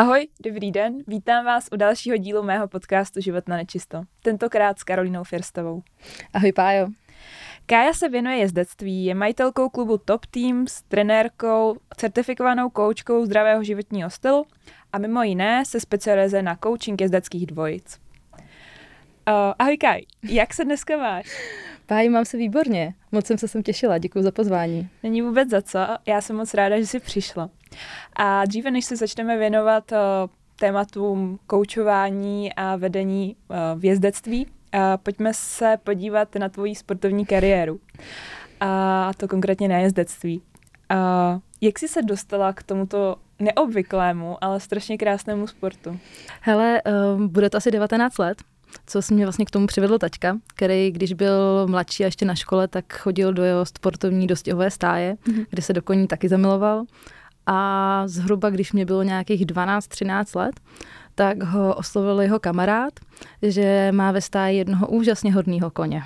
Ahoj, dobrý den, vítám vás u dalšího dílu mého podcastu Život na nečisto. Tentokrát s Karolínou Firstovou. Ahoj Pájo. Kája se věnuje jezdectví, je majitelkou klubu Top Teams, trenérkou, certifikovanou koučkou zdravého životního stylu a mimo jiné se specializuje na coaching jezdeckých dvojic. Uh, ahoj Kaj, jak se dneska máš? Páj, mám se výborně. Moc jsem se sem těšila, děkuji za pozvání. Není vůbec za co, já jsem moc ráda, že jsi přišla. A dříve, než se začneme věnovat uh, tématům koučování a vedení uh, v jezdectví, uh, pojďme se podívat na tvoji sportovní kariéru. A to konkrétně na jezdectví. Uh, jak jsi se dostala k tomuto neobvyklému, ale strašně krásnému sportu? Hele, bude to asi 19 let, co se mě vlastně k tomu přivedl taťka, který, když byl mladší a ještě na škole, tak chodil do jeho sportovní dostihové stáje, mm-hmm. kde se do koní taky zamiloval. A zhruba, když mě bylo nějakých 12-13 let, tak ho oslovil jeho kamarád, že má ve stáji jednoho úžasně hodného koně.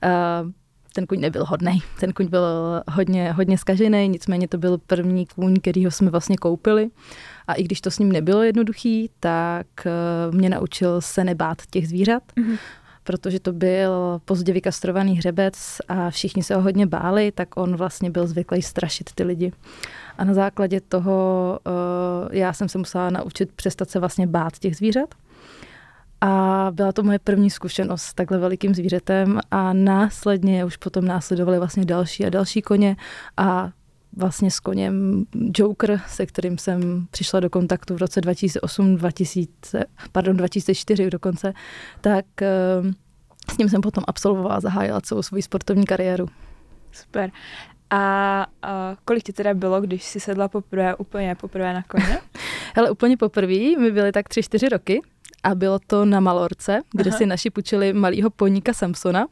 ten kuň nebyl hodný, ten kuň byl hodně, hodně skažený, nicméně to byl první kůň, kterýho jsme vlastně koupili. A i když to s ním nebylo jednoduchý, tak eh, mě naučil se nebát těch zvířat. Mm-hmm protože to byl pozdě vykastrovaný hřebec a všichni se ho hodně báli, tak on vlastně byl zvyklý strašit ty lidi. A na základě toho uh, já jsem se musela naučit přestat se vlastně bát těch zvířat. A byla to moje první zkušenost s takhle velikým zvířetem a následně už potom následovaly vlastně další a další koně a vlastně s koněm Joker, se kterým jsem přišla do kontaktu v roce 2008, 2000, pardon, 2004 dokonce, tak eh, s ním jsem potom absolvovala, zahájila celou svou sportovní kariéru. Super. A, a kolik ti teda bylo, když jsi sedla poprvé, úplně poprvé na koně? Hele, úplně poprvé mi byly tak tři, čtyři roky a bylo to na Malorce, kde Aha. si naši půjčili malého poníka Samsona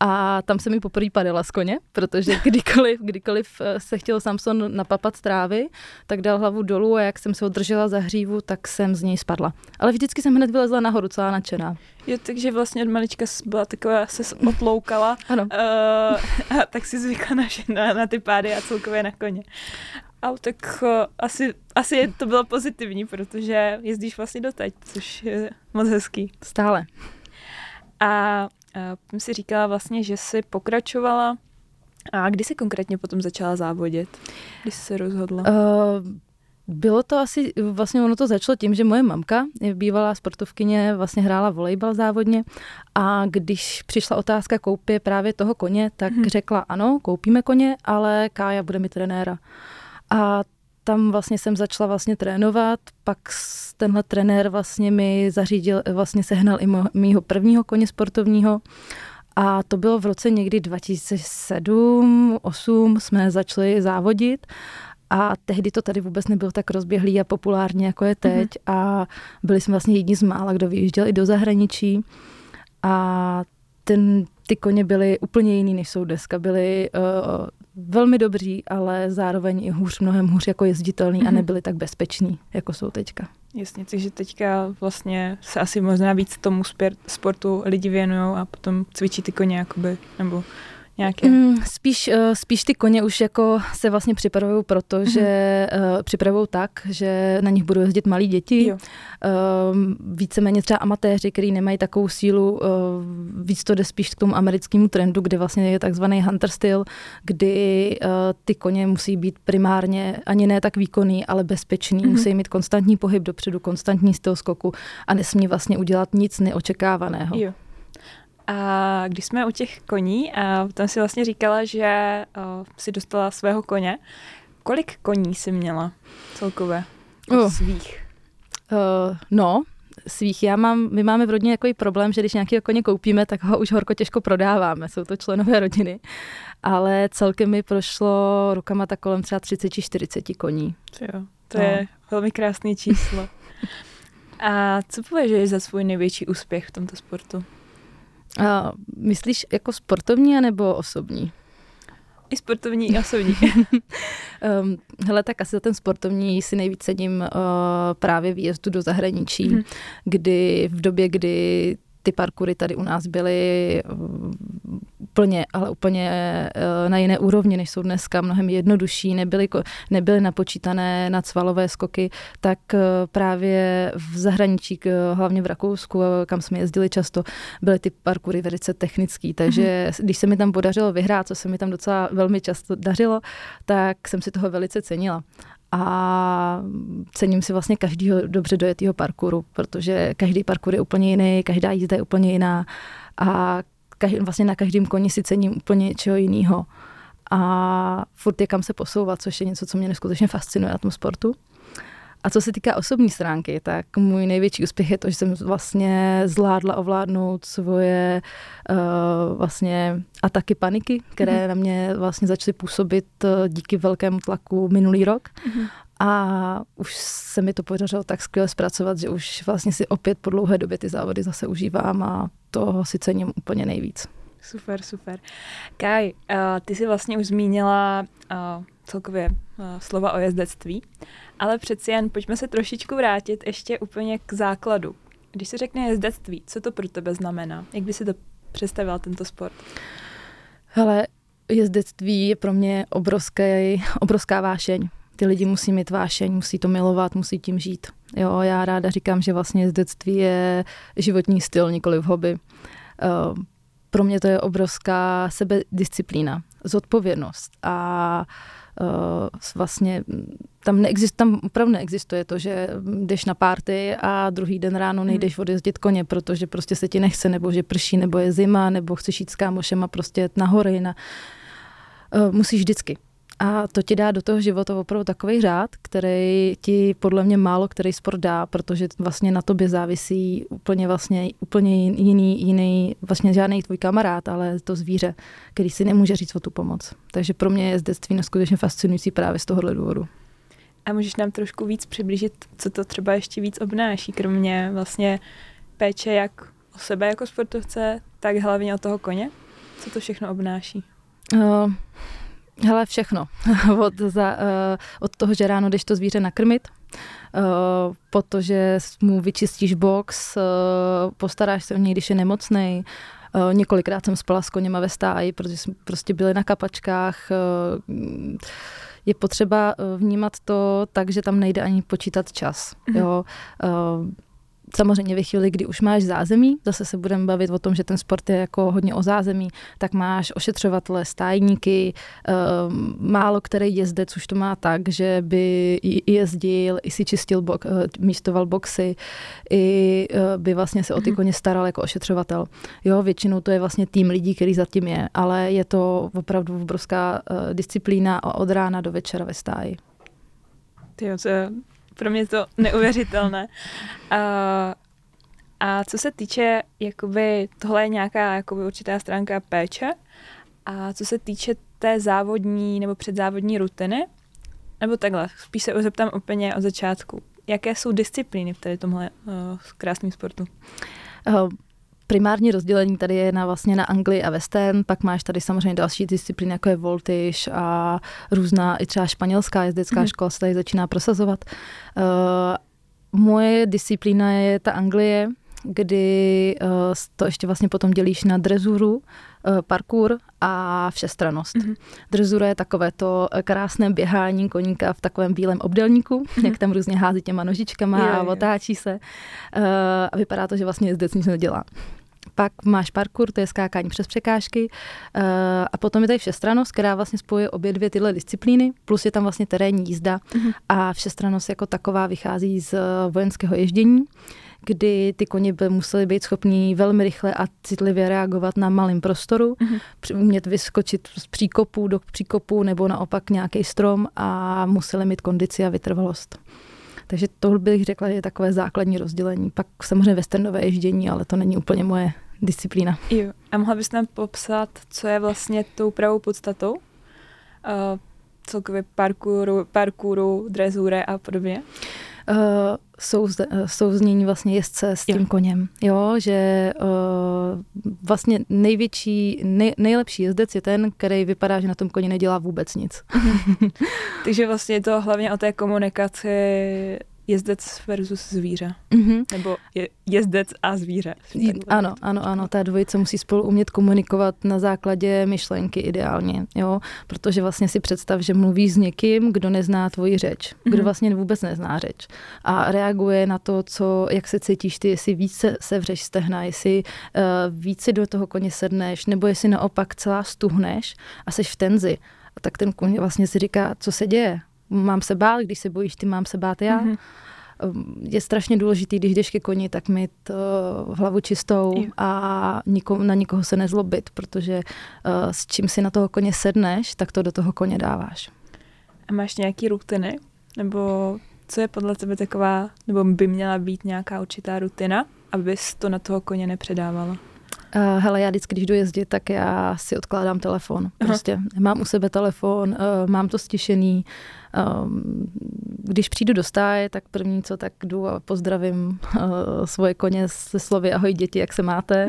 a tam se mi poprvé padala z koně, protože kdykoliv, kdykoliv eh, se chtěl Samson napapat z trávy, tak dal hlavu dolů a jak jsem se održela za hřívu, tak jsem z něj spadla. Ale vždycky jsem hned vylezla nahoru, celá nadšená. Jo, takže vlastně od malička byla taková, se otloukala. Ano. Uh, a tak si zvykla na, na, na ty pády a celkově na koně. A tak uh, asi, asi to bylo pozitivní, protože jezdíš vlastně doteď, což je moc hezký. Stále. A uh, si říkala vlastně, že jsi pokračovala a kdy jsi konkrétně potom začala závodit? Když jsi se rozhodla? Uh, bylo to asi, vlastně ono to začalo tím, že moje mamka je bývalá sportovkyně, vlastně hrála volejbal závodně a když přišla otázka koupě právě toho koně, tak hmm. řekla ano, koupíme koně, ale Kája bude mi trenéra. A tam vlastně jsem začala vlastně trénovat, pak tenhle trenér vlastně mi zařídil, vlastně sehnal i mýho prvního koně sportovního. A to bylo v roce někdy 2007 2008 jsme začali závodit. A tehdy to tady vůbec nebylo tak rozběhlý a populární, jako je teď. Mm-hmm. a byli jsme vlastně jedni z mála, kdo vyjížděl i do zahraničí. A ten, ty koně byly úplně jiný, než jsou dneska. Byly uh, velmi dobří, ale zároveň i hůř, mnohem hůř jako jezditelný mm-hmm. a mhm. nebyli tak bezpeční, jako jsou teďka. Jasně, takže teďka vlastně se asi možná víc tomu sportu lidi věnují a potom cvičí ty koně, jakoby, nebo nějaké? Mm, spíš, uh, spíš ty koně už jako se vlastně připravují proto, mm-hmm. že uh, připravují tak, že na nich budou jezdit malí děti. Jo. Uh, víceméně třeba amatéři, kteří nemají takovou sílu, uh, víc to jde spíš k tomu americkému trendu, kde vlastně je takzvaný hunter styl, kdy uh, ty koně musí být primárně ani ne tak výkonný, ale bezpečný. Mm-hmm. Musí mít konstantní pohyb dopředu, konstantní styl skoku a nesmí vlastně udělat nic neočekávaného. Jo. A když jsme u těch koní, a tam si vlastně říkala, že uh, si dostala svého koně. Kolik koní jsi měla celkově? Uh. Svých? Uh, no, svých. Já mám, my máme v rodině takový problém, že když nějaký koně koupíme, tak ho už horko těžko prodáváme. Jsou to členové rodiny. Ale celkem mi prošlo rukama tak kolem třeba 30-40 koní. Jo, to no. je velmi krásné číslo. A co považuješ za svůj největší úspěch v tomto sportu? A myslíš jako sportovní anebo osobní? I sportovní, i osobní. um, hele, tak asi za ten sportovní si nejvíc cením uh, právě výjezdu do zahraničí, hmm. kdy v době, kdy ty parkury tady u nás byly úplně, ale úplně uh, na jiné úrovni, než jsou dneska, mnohem jednodušší, nebyly, nebyly napočítané na cvalové skoky, tak uh, právě v zahraničí, hlavně v Rakousku, kam jsme jezdili často, byly ty parkury velice technický, takže mm-hmm. když se mi tam podařilo vyhrát, co se mi tam docela velmi často dařilo, tak jsem si toho velice cenila. A cením si vlastně každého dobře dojetého parkouru, protože každý parkour je úplně jiný, každá jízda je úplně jiná. A každý, vlastně na každém koni si cením úplně něčeho jiného. A furt je kam se posouvat, což je něco, co mě neskutečně fascinuje na tom sportu. A co se týká osobní stránky, tak můj největší úspěch je to, že jsem vlastně zvládla ovládnout svoje uh, vlastně ataky paniky, které mm-hmm. na mě vlastně začaly působit uh, díky velkému tlaku minulý rok. Mm-hmm. A už se mi to podařilo tak skvěle zpracovat, že už vlastně si opět po dlouhé době ty závody zase užívám a toho si cením úplně nejvíc. Super, super. Kaj, uh, ty jsi vlastně už zmínila uh, celkově uh, slova o jezdectví, ale přeci jen pojďme se trošičku vrátit ještě úplně k základu. Když se řekne jezdectví, co to pro tebe znamená? Jak by si to představila tento sport? Hele, jezdectví je pro mě obrovské, obrovská vášeň. Ty lidi musí mít vášeň, musí to milovat, musí tím žít. Jo, já ráda říkám, že vlastně jezdectví je životní styl, nikoli v hobby. Uh, pro mě to je obrovská sebedisciplína, zodpovědnost a uh, vlastně tam, neexist, tam opravdu neexistuje to, že jdeš na párty a druhý den ráno hmm. nejdeš odjezdit koně, protože prostě se ti nechce, nebo že prší, nebo je zima, nebo chceš jít s kámošem a prostě na hory. Na, uh, musíš vždycky. A to ti dá do toho života opravdu takový řád, který ti podle mě málo který sport dá, protože vlastně na tobě závisí úplně vlastně úplně jiný, jiný, vlastně žádný tvůj kamarád, ale to zvíře, který si nemůže říct o tu pomoc. Takže pro mě je zdectví neskutečně fascinující právě z tohohle důvodu. A můžeš nám trošku víc přiblížit, co to třeba ještě víc obnáší, kromě vlastně péče jak o sebe jako sportovce, tak hlavně o toho koně? Co to všechno obnáší? Uh, Hele, všechno. od, za, uh, od toho, že ráno jdeš to zvíře nakrmit, uh, po to, že mu vyčistíš box, uh, postaráš se o něj, když je nemocný. Uh, několikrát jsem spala s koněma ve stáji, protože jsme prostě byli na kapačkách. Uh, je potřeba vnímat to tak, že tam nejde ani počítat čas. Mm-hmm. Jo? Uh, Samozřejmě ve chvíli, kdy už máš zázemí, zase se budeme bavit o tom, že ten sport je jako hodně o zázemí, tak máš ošetřovatele, stájníky, um, málo který jezdec už to má tak, že by jezdil, i si čistil, bo, uh, místoval boxy, i uh, by vlastně se o ty mhm. koně staral jako ošetřovatel. Jo, většinou to je vlastně tým lidí, který zatím je, ale je to opravdu obrovská uh, disciplína od rána do večera ve stáji. Ty, to je pro mě to neuvěřitelné. A, a co se týče, jakoby, tohle je nějaká jakoby, určitá stránka péče, a co se týče té závodní nebo předzávodní rutiny, nebo takhle, spíš se zeptám úplně od začátku. Jaké jsou disciplíny v tady tomhle uh, krásném sportu? Primární rozdělení tady je na vlastně na Anglii a Western, pak máš tady samozřejmě další disciplíny, jako je voltiž a různá, i třeba španělská jezdecká mm. škola se tady začíná prosazovat. Uh, moje disciplína je ta Anglie, kdy uh, to ještě vlastně potom dělíš na drezuru, uh, parkour a všestranost. Mm-hmm. Drezura je takové to krásné běhání koníka v takovém bílém obdelníku, mm-hmm. jak tam různě hází těma nožičkama je, a otáčí se. Uh, a vypadá to, že vlastně jezdec nic nedělá. Pak máš parkour, to je skákání přes překážky. Uh, a potom je tady všestranost, která vlastně spojuje obě dvě tyhle disciplíny, plus je tam vlastně terénní jízda. Mm-hmm. A všestranost jako taková vychází z vojenského ježdění kdy ty koně by museli být schopní velmi rychle a citlivě reagovat na malém prostoru, mm-hmm. umět vyskočit z příkopu do příkopu nebo naopak nějaký strom a museli mít kondici a vytrvalost. Takže to bych řekla, že je takové základní rozdělení. Pak samozřejmě westernové ježdění, ale to není úplně moje disciplína. Jo. A mohla bys nám popsat, co je vlastně tou pravou podstatou? Uh, celkově parkouru, parkouru, drezuре a podobně? Uh, souz, souznění vlastně jezdce s tím jo. koněm. Jo, že uh, vlastně největší, nej, nejlepší jezdec je ten, který vypadá, že na tom koni nedělá vůbec nic. Takže vlastně je to hlavně o té komunikaci jezdec versus zvíře. Mm-hmm. Nebo je, jezdec a zvíře. Ano, ano, ano. Ta dvojice musí spolu umět komunikovat na základě myšlenky ideálně. Jo? Protože vlastně si představ, že mluvíš s někým, kdo nezná tvoji řeč. Kdo mm-hmm. vlastně vůbec nezná řeč. A reaguje na to, co, jak se cítíš ty, jestli více sevřeš stehna, jestli uh, více do toho koně sedneš, nebo jestli naopak celá stuhneš a seš v tenzi. A tak ten kůň vlastně si říká, co se děje mám se bát, když se bojíš ty, mám se bát já. Mm-hmm. Je strašně důležitý, když jdeš ke koni, tak mít uh, hlavu čistou jo. a niko, na nikoho se nezlobit, protože uh, s čím si na toho koně sedneš, tak to do toho koně dáváš. A máš nějaký rutiny? Nebo co je podle tebe taková, nebo by měla být nějaká určitá rutina, abys to na toho koně nepředávala? Uh, hele, já vždycky, když jdu jezdit, tak já si odkládám telefon. Prostě Aha. mám u sebe telefon, uh, mám to stišený. Um, když přijdu do stáje, tak první co, tak jdu a pozdravím uh, svoje koně se slovy ahoj děti, jak se máte.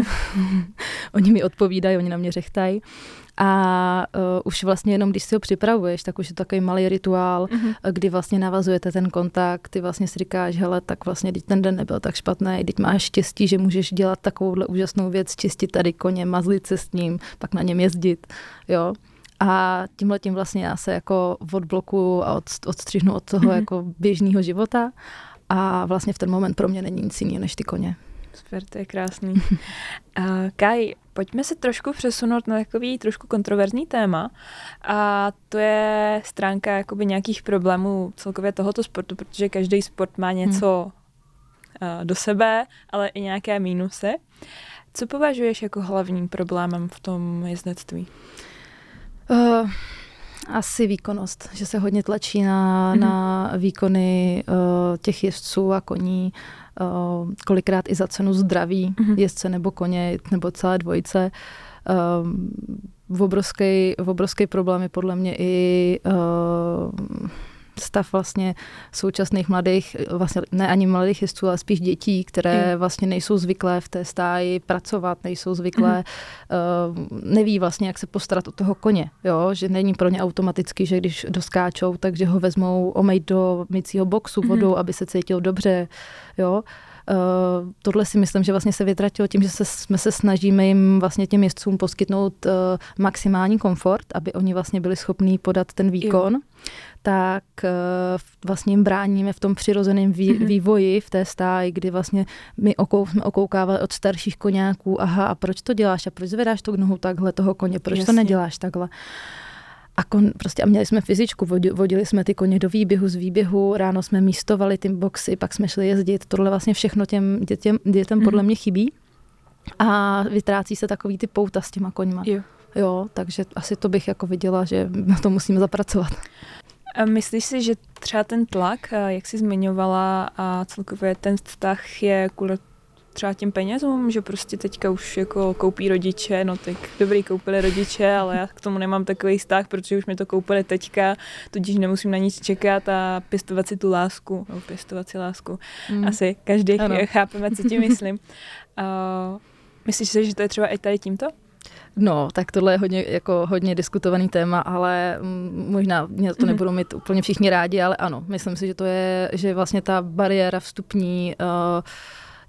oni mi odpovídají, oni na mě řechtají. A uh, už vlastně jenom, když si ho připravuješ, tak už je to takový malý rituál, mm-hmm. kdy vlastně navazujete ten kontakt, ty vlastně si říkáš, hele, tak vlastně teď ten den nebyl tak špatný, teď máš štěstí, že můžeš dělat takovouhle úžasnou věc, čistit tady koně, mazlit se s ním, pak na něm jezdit, jo. A tímhle tím vlastně já se jako odblokuju a od, odstřihnu od toho mm-hmm. jako běžného života a vlastně v ten moment pro mě není nic jiného než ty koně. Super, to je krásný. uh, Kaj, pojďme se trošku přesunout na takový trošku kontroverzní téma a to je stránka jakoby nějakých problémů celkově tohoto sportu, protože každý sport má něco hmm. uh, do sebe, ale i nějaké mínusy. Co považuješ jako hlavním problémem v tom jezdectví? Uh, asi výkonnost, že se hodně tlačí na, mm-hmm. na výkony uh, těch jezdců a koní, uh, kolikrát i za cenu zdraví mm-hmm. jezdce nebo koně, nebo celé dvojice. Uh, v obrovský, v obrovský problém je podle mě i uh, stav vlastně současných mladých, vlastně ne ani mladých jezdců, ale spíš dětí, které mm. vlastně nejsou zvyklé v té stáji pracovat, nejsou zvyklé, mm. uh, neví vlastně, jak se postarat o toho koně, jo? že není pro ně automaticky, že když doskáčou, takže ho vezmou omejt do mycího boxu mhm. vodou, mm. aby se cítil dobře, jo. Uh, tohle si myslím, že vlastně se vytratilo tím, že se, jsme se snažíme jim vlastně těm jezdcům poskytnout uh, maximální komfort, aby oni vlastně byli schopní podat ten výkon. Jo tak uh, vlastně jim bráníme v tom přirozeném mm-hmm. vývoji v té stáji, kdy vlastně my okou, jsme okoukávali od starších koněků, aha, a proč to děláš a proč zvedáš tu nohu takhle toho koně, proč Jasně. to neděláš takhle. A, kon, prostě, a měli jsme fyzičku, vodili jsme ty koně do výběhu, z výběhu, ráno jsme místovali ty boxy, pak jsme šli jezdit. Tohle vlastně všechno těm dětem, dětem podle mhm. mě chybí. A vytrácí se takový ty pouta s těma koňma. Jo. jo, takže asi to bych jako viděla, že na to musíme zapracovat. A myslíš si, že třeba ten tlak, jak jsi zmiňovala, a celkově ten vztah je kvůli třeba těm penězům, že prostě teďka už jako koupí rodiče, no tak dobrý koupili rodiče, ale já k tomu nemám takový vztah, protože už mi to koupili teďka, tudíž nemusím na nic čekat a pěstovat si tu lásku, no pěstovat si lásku. Mm. Asi každý ano. chápeme, co tím myslím. Uh, myslíš si, že to je třeba i tady tímto? No, tak tohle je hodně, jako hodně diskutovaný téma, ale možná mě to mhm. nebudou mít úplně všichni rádi, ale ano, myslím si, že to je, že vlastně ta bariéra vstupní uh,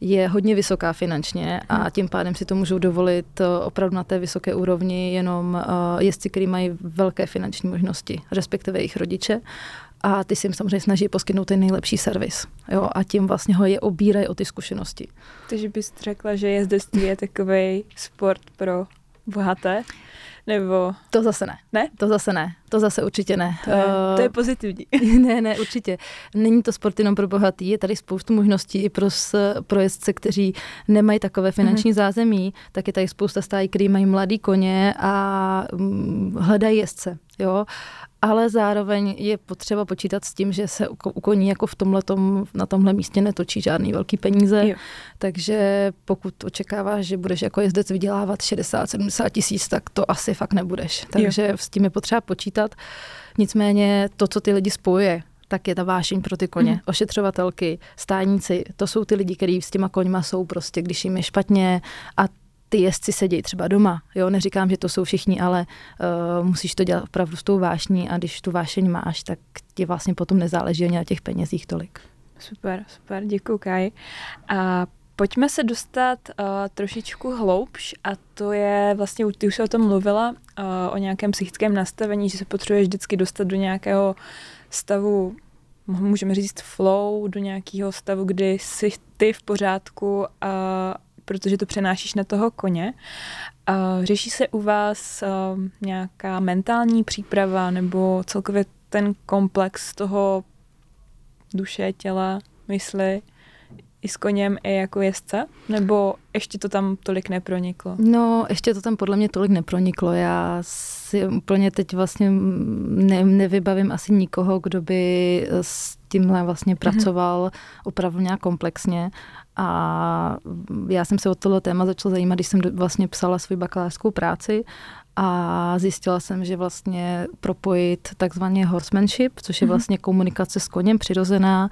je hodně vysoká finančně a mhm. tím pádem si to můžou dovolit uh, opravdu na té vysoké úrovni jenom uh, jezdci, kteří mají velké finanční možnosti, respektive jejich rodiče. A ty si jim samozřejmě snaží poskytnout ten nejlepší servis. Jo? A tím vlastně ho je obírají o ty zkušenosti. Takže bys řekla, že jezdectví je takový sport pro bohaté? Nebo... To zase ne. Ne? To zase ne. To zase určitě ne. To je, to je pozitivní. ne, ne, určitě. Není to sport jenom pro bohatý, je tady spoustu možností i pro, pro jezdce, kteří nemají takové finanční mm-hmm. zázemí, tak je tady spousta stájí, který mají mladý koně a mm, hledají jezdce. Jo? ale zároveň je potřeba počítat s tím, že se u koní jako v tomhletom, na tomhle místě netočí žádný velký peníze, jo. takže pokud očekáváš, že budeš jako jezdec vydělávat 60-70 tisíc, tak to asi fakt nebudeš. Takže jo. s tím je potřeba počítat. Nicméně to, co ty lidi spojuje, tak je ta vášeň pro ty koně. Mm. Ošetřovatelky, stáníci, to jsou ty lidi, kteří s těma koňma jsou prostě, když jim je špatně a ty jezdci sedí třeba doma. Jo, neříkám, že to jsou všichni, ale uh, musíš to dělat opravdu s tou vášní a když tu vášeň máš, tak ti vlastně potom nezáleží ani na těch penězích tolik. Super, super, děkuji Kaj. A pojďme se dostat uh, trošičku hloubš a to je vlastně, ty už se o tom mluvila, uh, o nějakém psychickém nastavení, že se potřebuješ vždycky dostat do nějakého stavu, můžeme říct flow, do nějakého stavu, kdy jsi ty v pořádku, uh, protože to přenášíš na toho koně. Uh, řeší se u vás uh, nějaká mentální příprava nebo celkově ten komplex toho duše, těla, mysli i s koněm i jako jezdce? Nebo ještě to tam tolik neproniklo? No, ještě to tam podle mě tolik neproniklo. Já si úplně teď vlastně ne, nevybavím asi nikoho, kdo by s tímhle vlastně mhm. pracoval mm-hmm. opravdu nějak komplexně. A já jsem se o tohle téma začala zajímat, když jsem vlastně psala svou bakalářskou práci a zjistila jsem, že vlastně propojit takzvaně horsemanship, což je mhm. vlastně komunikace s koněm přirozená,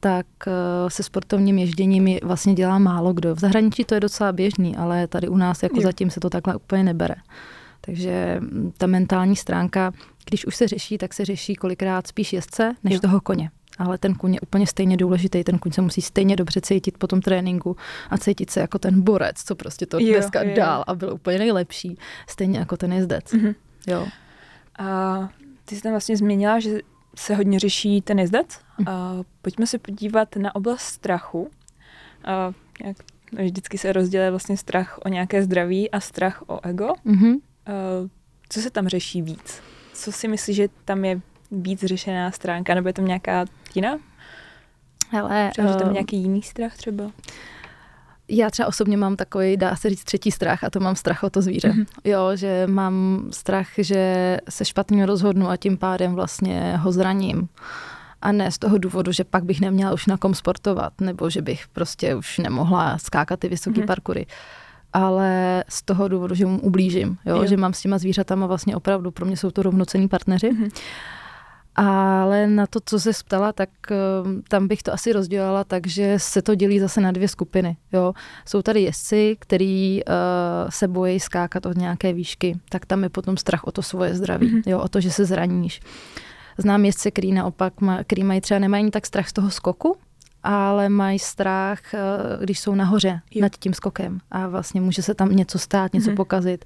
tak eh, se sportovním ježděním vlastně dělá málo kdo. V zahraničí to je docela běžný, ale tady u nás jako zatím se to takhle úplně nebere. Takže mm, ta mentální stránka, když už se řeší, tak se řeší kolikrát spíš jezdce než jo. toho koně ale ten kuň je úplně stejně důležitý, ten kuň se musí stejně dobře cítit po tom tréninku a cítit se jako ten borec, co prostě to jo, dneska jo. dál a byl úplně nejlepší, stejně jako ten jezdec. Mm-hmm. Jo. A ty jsi tam vlastně zmínila, že se hodně řeší ten jezdec. Mm. A pojďme se podívat na oblast strachu. A jak vždycky se rozděluje vlastně strach o nějaké zdraví a strach o ego. Mm-hmm. A co se tam řeší víc? Co si myslíš, že tam je víc řešená stránka, nebo je tam nějaká jiná? Hele, třeba, uh, tam nějaký jiný strach třeba? Já třeba osobně mám takový, dá se říct, třetí strach a to mám strach o to zvíře. Mm-hmm. Jo, že mám strach, že se špatně rozhodnu a tím pádem vlastně ho zraním. A ne z toho důvodu, že pak bych neměla už na kom sportovat, nebo že bych prostě už nemohla skákat ty vysoké mm-hmm. parkury ale z toho důvodu, že mu ublížím, jo? jo. že mám s těma zvířatama vlastně opravdu, pro mě jsou to rovnocený partneři. Mm-hmm. Ale na to, co se ptala, tak ehm, tam bych to asi rozdělala tak, že se to dělí zase na dvě skupiny. Jo. Jsou tady jezdci, který uh, se bojí skákat od nějaké výšky, tak tam je potom strach o to svoje zdraví, mm-hmm. jo, o to, že se zraníš. Znám jezdce, který naopak, má, který mají třeba nemají tak strach z toho skoku, ale mají strach, eh, když jsou nahoře jo. nad tím skokem a vlastně může se tam něco stát, něco mm-hmm. pokazit.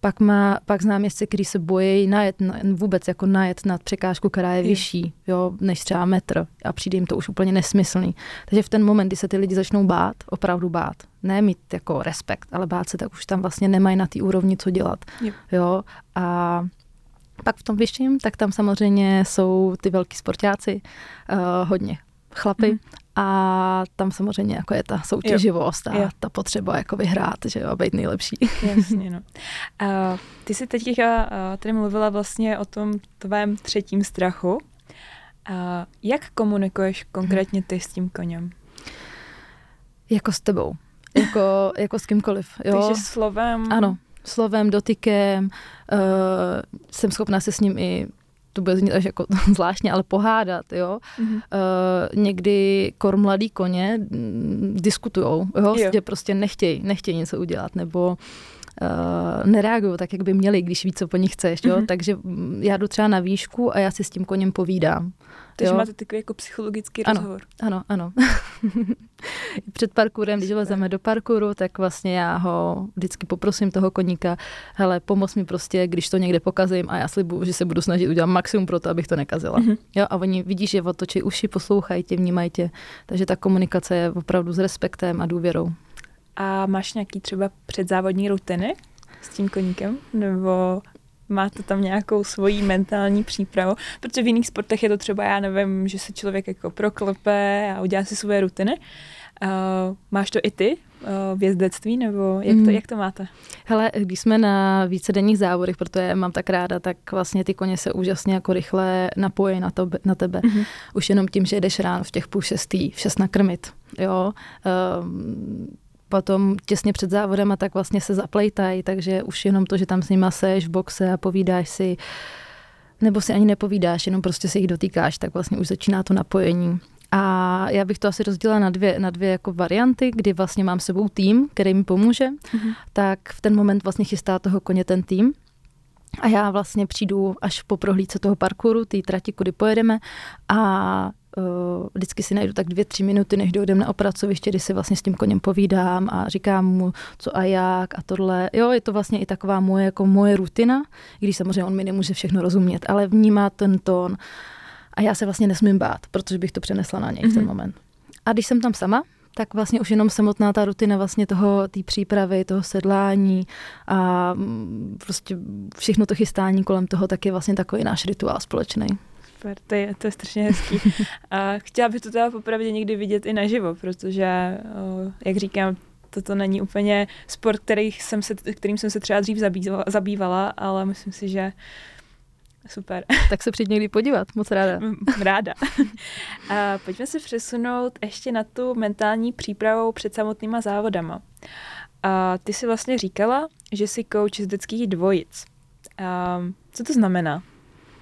Pak, má, pak znám jezdce, který se bojí najet, vůbec jako najet nad překážku, která je vyšší, jo, než třeba metr a přijde jim to už úplně nesmyslný. Takže v ten moment, kdy se ty lidi začnou bát, opravdu bát, ne mít jako respekt, ale bát se, tak už tam vlastně nemají na té úrovni co dělat. Jo. jo. A pak v tom vyšším, tak tam samozřejmě jsou ty velký sportáci, uh, hodně chlapy, mm a tam samozřejmě jako je ta soutěživost a jo. ta potřeba jako vyhrát, že jo, být nejlepší. Jasně, no. A ty jsi teď tady mluvila vlastně o tom tvém třetím strachu. A jak komunikuješ konkrétně ty s tím koněm? Jako s tebou. Jako, jako s kýmkoliv. Jo? Takže slovem? Ano, slovem, dotykem. Uh, jsem schopná se s ním i to bude znít až jako zvláštně, ale pohádat, jo. Mm-hmm. Uh, někdy kor mladý koně mm, diskutujou, jo, jo. že prostě nechtějí, nechtějí něco udělat, nebo uh, nereagují tak, jak by měli, když víc, co po nich chceš, jo. Mm-hmm. Takže mm, já jdu třeba na výšku a já si s tím koněm povídám. Takže jo? máte takový jako psychologický ano, rozhovor. Ano, ano. Před parkurem, když lezeme do parkuru, tak vlastně já ho vždycky poprosím toho koníka, hele, pomoz mi prostě, když to někde pokazím a já slibuju, že se budu snažit udělat maximum pro to, abych to nekazila. Mm-hmm. Jo, a oni vidí, že otočí uši, poslouchají tě, vnímají tě. Takže ta komunikace je opravdu s respektem a důvěrou. A máš nějaký třeba předzávodní rutiny s tím koníkem? Nebo máte tam nějakou svoji mentální přípravu, protože v jiných sportech je to třeba, já nevím, že se člověk jako proklepe a udělá si svoje rutiny. Uh, máš to i ty uh, v jezdectví, nebo jak to, mm. jak to máte? Hele, když jsme na vícedenních závodech, protože mám tak ráda, tak vlastně ty koně se úžasně jako rychle napojí na, to, na tebe. Mm-hmm. Už jenom tím, že jdeš ráno v těch půl šestý, v šest nakrmit. Jo? Uh, potom těsně před závodem a tak vlastně se zaplejtají, takže už jenom to, že tam s nima seš v boxe a povídáš si, nebo si ani nepovídáš, jenom prostě se jich dotýkáš, tak vlastně už začíná to napojení. A já bych to asi rozdělila na dvě, na dvě jako varianty, kdy vlastně mám sebou tým, který mi pomůže, mm-hmm. tak v ten moment vlastně chystá toho koně ten tým. A já vlastně přijdu až po prohlídce toho parkouru, té trati, kudy pojedeme a uh, vždycky si najdu tak dvě, tři minuty, než dojdem na opracoviště, kdy si vlastně s tím koněm povídám a říkám mu, co a jak a tohle. Jo, je to vlastně i taková moje, jako moje rutina, i když samozřejmě on mi nemůže všechno rozumět, ale vnímá ten tón a já se vlastně nesmím bát, protože bych to přenesla na něj mm-hmm. v ten mhm. moment. A když jsem tam sama, tak vlastně už jenom samotná ta rutina vlastně toho, té přípravy, toho sedlání a mm, prostě všechno to chystání kolem toho, tak je vlastně takový náš rituál společný. Super, to je, to je strašně hezký. A chtěla bych to teda popravdě někdy vidět i naživo, protože, jak říkám, toto není úplně sport, který jsem se, kterým jsem se třeba dřív zabývala, zabývala, ale myslím si, že Super. Tak se přijď někdy podívat, moc ráda. Ráda. A pojďme se přesunout ještě na tu mentální přípravu před samotnýma závodama. A ty si vlastně říkala, že jsi coach z dětských dvojic. A co to znamená?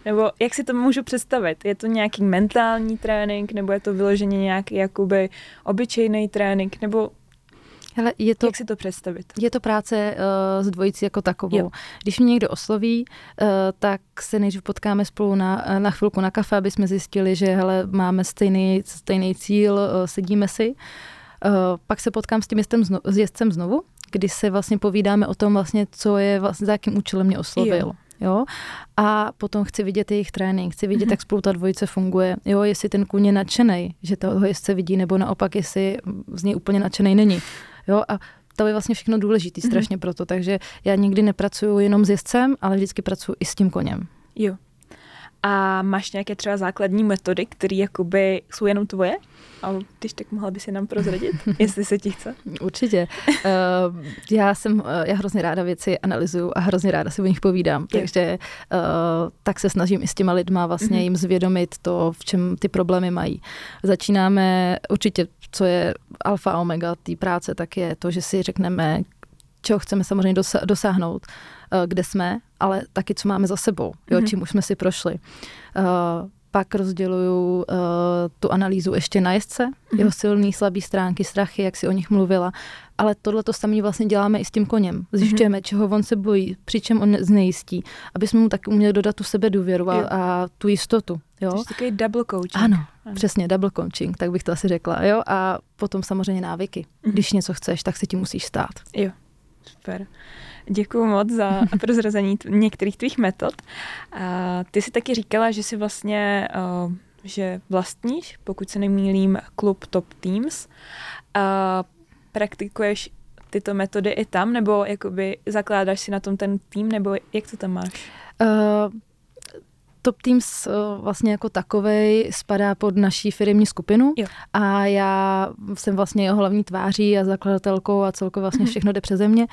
Nebo jak si to můžu představit? Je to nějaký mentální trénink, nebo je to vyloženě nějaký jakoby obyčejný trénink, nebo Hele, je to, Jak si to představit? Je to práce uh, s dvojicí jako takovou. Jo. Když mě někdo osloví, uh, tak se nejdřív potkáme spolu na, eh, na chvilku na kafe, aby jsme zjistili, že hele, máme stejný, stejný cíl, uh, sedíme si. Uh, pak se potkám s tím jezdcem, zno, s jezdcem znovu, kdy se vlastně povídáme o tom vlastně, co je vlastně, za jakým účelem mě oslovil. Jo. Jo? A potom chci vidět jejich trénink, chci vidět, mm-hmm. jak spolu ta dvojice funguje. Jo, jestli ten kůň je nadšený, že toho jezdce vidí, nebo naopak, jestli z něj úplně nadšený není. Jo, a to je vlastně všechno důležité mm-hmm. strašně proto, takže já nikdy nepracuju jenom s jezdcem, ale vždycky pracuji i s tím koněm. Jo. A máš nějaké třeba základní metody, které jakoby jsou jenom tvoje? A když tak mohla by si nám prozradit, jestli se ti chce. Určitě. Uh, já jsem, uh, já hrozně ráda věci analyzuju a hrozně ráda si o nich povídám, je. takže uh, tak se snažím i s těma lidma vlastně mm-hmm. jim zvědomit to, v čem ty problémy mají. Začínáme určitě, co je alfa a omega té práce, tak je to, že si řekneme, čeho chceme samozřejmě dosáhnout, kde jsme, ale taky, co máme za sebou, jo, mm-hmm. čím už jsme si prošli pak rozděluju uh, tu analýzu ještě na jezdce, mm-hmm. jeho silný, slabý stránky, strachy, jak si o nich mluvila. Ale tohle to samé vlastně děláme i s tím koněm. Zjišťujeme, mm-hmm. čeho on se bojí, přičem on znejistí, aby jsme mu taky uměli dodat tu sebe důvěru a, a tu jistotu. Jo? To je takový double coaching. Ano, ano, přesně, double coaching, tak bych to asi řekla. Jo? A potom samozřejmě návyky. Mm-hmm. Když něco chceš, tak se ti musíš stát. Jo, super. Děkuji moc za prozrazení některých tvých metod. A ty si taky říkala, že si vlastně, uh, že vlastníš, pokud se nemýlím, klub Top Teams. A praktikuješ tyto metody i tam, nebo jakoby zakládáš si na tom ten tým, nebo jak to tam máš? Uh, Top Teams eh, vlastně jako takovej spadá pod naší firmní skupinu. Jo. a já jsem vlastně jeho hlavní tváří a zakladatelkou a celkově vlastně všechno jde přeze mě.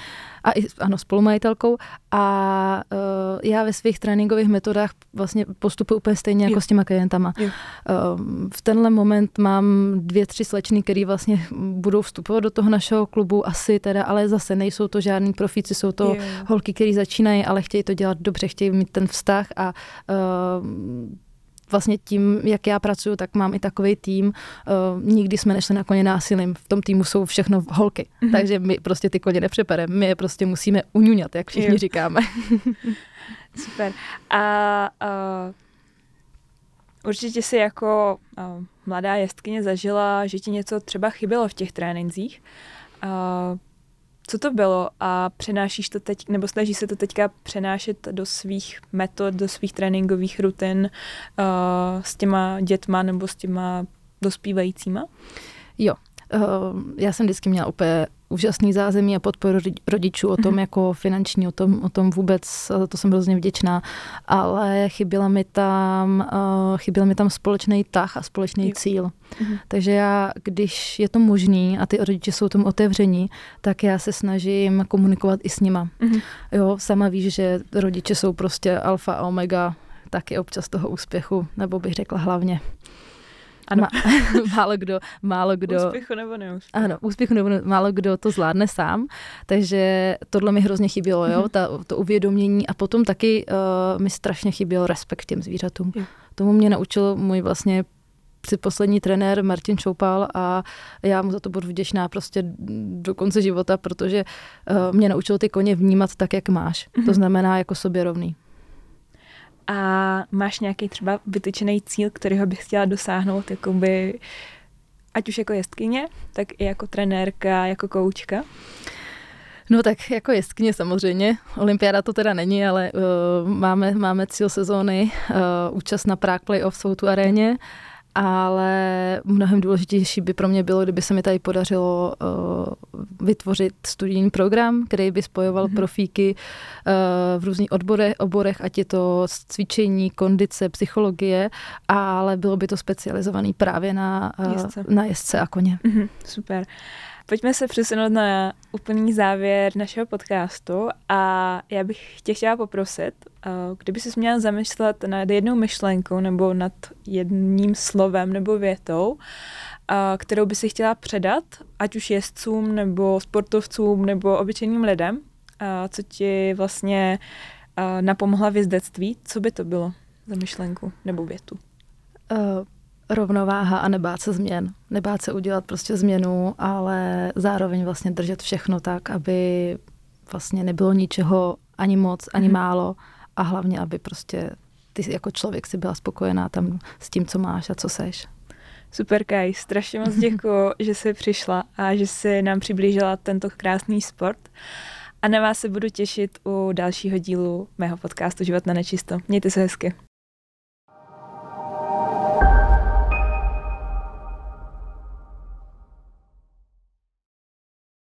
A i, ano, spolumajitelkou a uh, já ve svých tréninkových metodách vlastně postupuji úplně stejně jako jo. s těma klientama. Jo. Uh, v tenhle moment mám dvě, tři slečny, které vlastně budou vstupovat do toho našeho klubu asi teda, ale zase nejsou to žádný profíci, jsou to jo. holky, které začínají, ale chtějí to dělat dobře, chtějí mít ten vztah a uh, vlastně tím, jak já pracuji, tak mám i takový tým. Uh, nikdy jsme nešli na koně násilím. V tom týmu jsou všechno holky. Mm-hmm. Takže my prostě ty koně nepřepereme. My je prostě musíme uňuňat, jak všichni jo. říkáme. Super. A uh, určitě si jako uh, mladá jestkyně zažila, že ti něco třeba chybělo v těch trénincích. Uh, co to bylo a přenášíš to teď, nebo snažíš se to teďka přenášet do svých metod, do svých tréninkových rutin uh, s těma dětma nebo s těma dospívajícíma? Jo, já jsem vždycky měla úplně úžasný zázemí a podporu rodičů o tom mm-hmm. jako finanční, o tom, o tom vůbec, to jsem hrozně vděčná, ale chyběla mi tam, uh, chyběl mi tam společný tah a společný jo. cíl. Mm-hmm. Takže já, když je to možný a ty rodiče jsou tomu otevření, tak já se snažím komunikovat i s nima. Mm-hmm. Jo, sama víš, že rodiče jsou prostě alfa a omega taky občas toho úspěchu, nebo bych řekla hlavně. Ano. Ma, málo kdo, málo kdo... Úspěchu nebo neúspěchu. Ano, úspěchu nebo ne, málo kdo to zvládne sám, takže tohle mi hrozně chybělo, jo, mm-hmm. Ta, to uvědomění a potom taky uh, mi strašně chyběl respekt těm zvířatům. Jo. Tomu mě naučil můj vlastně poslední trenér Martin Čoupal a já mu za to budu vděčná prostě do konce života, protože uh, mě naučil ty koně vnímat tak, jak máš. Mm-hmm. To znamená jako sobě rovný. A máš nějaký třeba vytyčený cíl, kterého bych chtěla dosáhnout, jakoby, ať už jako jestkyně, tak i jako trenérka, jako koučka? No tak jako jestkyně samozřejmě. Olympiáda to teda není, ale uh, máme, máme cíl sezóny, uh, účast na Prague Playoff v tu aréně ale mnohem důležitější by pro mě bylo, kdyby se mi tady podařilo uh, vytvořit studijní program, který by spojoval mm-hmm. profíky uh, v různých odborech, oborech, ať je to cvičení, kondice, psychologie, ale bylo by to specializovaný právě na, uh, jezdce. na jezdce a koně. Mm-hmm, super. Pojďme se přesunout na úplný závěr našeho podcastu a já bych tě chtěla poprosit, eh, kdyby jsi měla zamyslet nad jednou myšlenkou nebo nad jedním slovem nebo větou, eh, kterou by si chtěla předat, ať už jezdcům nebo sportovcům nebo obyčejným lidem, eh, co ti vlastně napomohla v jezdectví, co by to bylo za myšlenku nebo větu? Rovnováha a nebát se změn. Nebát se udělat prostě změnu, ale zároveň vlastně držet všechno tak, aby vlastně nebylo ničeho ani moc, ani mm. málo a hlavně, aby prostě ty jako člověk si byla spokojená tam s tím, co máš a co seš. Super, Kaj, strašně moc děkuji, že jsi přišla a že jsi nám přiblížila tento krásný sport. A na vás se budu těšit u dalšího dílu mého podcastu Život na nečisto. Mějte se hezky.